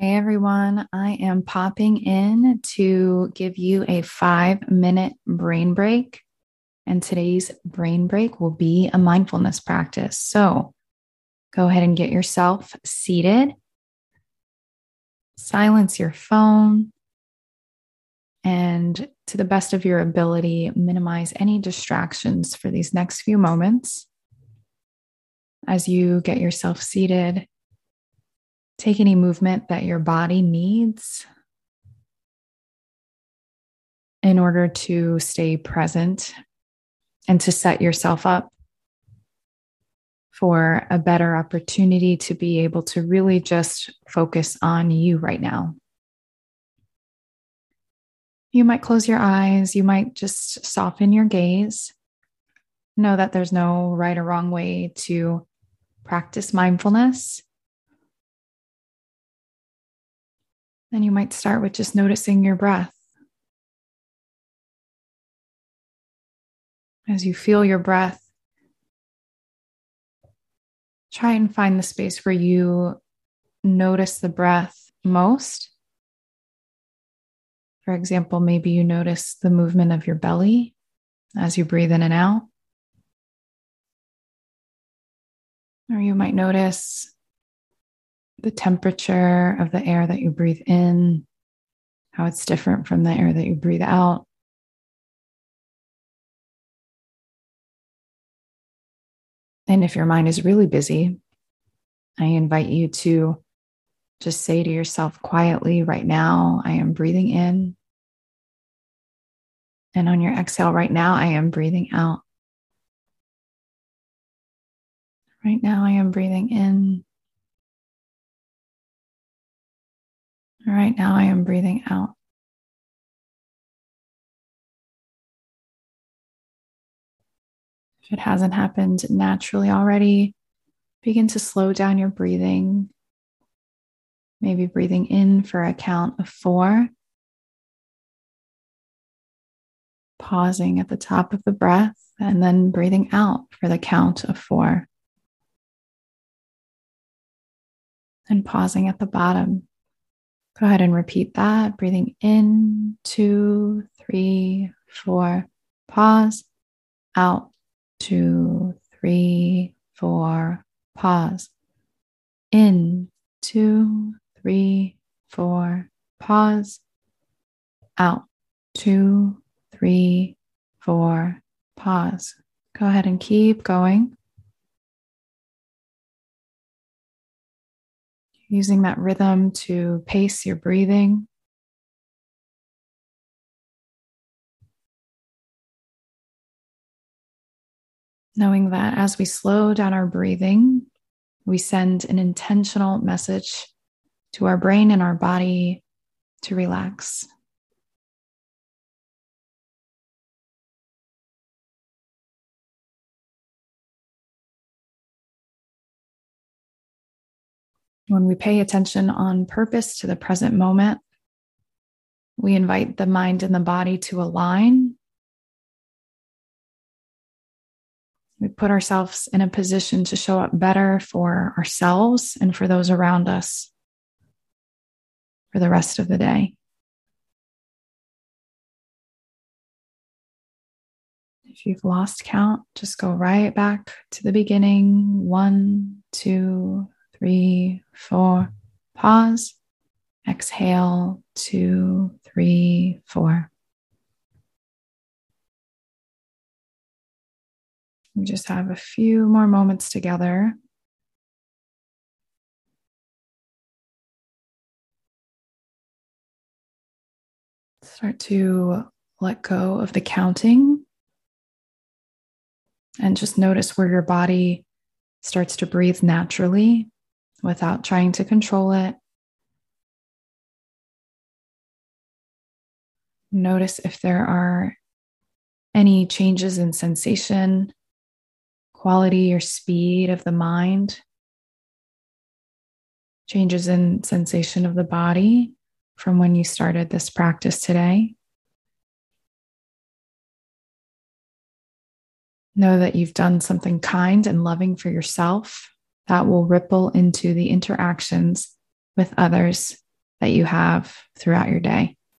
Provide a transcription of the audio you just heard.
Hey everyone, I am popping in to give you a five minute brain break. And today's brain break will be a mindfulness practice. So go ahead and get yourself seated, silence your phone, and to the best of your ability, minimize any distractions for these next few moments. As you get yourself seated, Take any movement that your body needs in order to stay present and to set yourself up for a better opportunity to be able to really just focus on you right now. You might close your eyes, you might just soften your gaze. Know that there's no right or wrong way to practice mindfulness. Then you might start with just noticing your breath. As you feel your breath, try and find the space where you notice the breath most. For example, maybe you notice the movement of your belly as you breathe in and out. Or you might notice the temperature of the air that you breathe in, how it's different from the air that you breathe out. And if your mind is really busy, I invite you to just say to yourself quietly right now, I am breathing in. And on your exhale, right now, I am breathing out. Right now, I am breathing in. Right, now I am breathing out. If it hasn't happened naturally already, begin to slow down your breathing. Maybe breathing in for a count of four. Pausing at the top of the breath and then breathing out for the count of four. And pausing at the bottom Go ahead and repeat that. Breathing in, two, three, four. Pause. Out, two, three, four. Pause. In, two, three, four. Pause. Out, two, three, four. Pause. Go ahead and keep going. Using that rhythm to pace your breathing. Knowing that as we slow down our breathing, we send an intentional message to our brain and our body to relax. When we pay attention on purpose to the present moment, we invite the mind and the body to align. We put ourselves in a position to show up better for ourselves and for those around us for the rest of the day. If you've lost count, just go right back to the beginning. One, two, three, four. Pause. Exhale, two, three, four. We just have a few more moments together. Start to let go of the counting and just notice where your body starts to breathe naturally without trying to control it. Notice if there are any changes in sensation, quality, or speed of the mind, changes in sensation of the body from when you started this practice today. Know that you've done something kind and loving for yourself that will ripple into the interactions with others that you have throughout your day.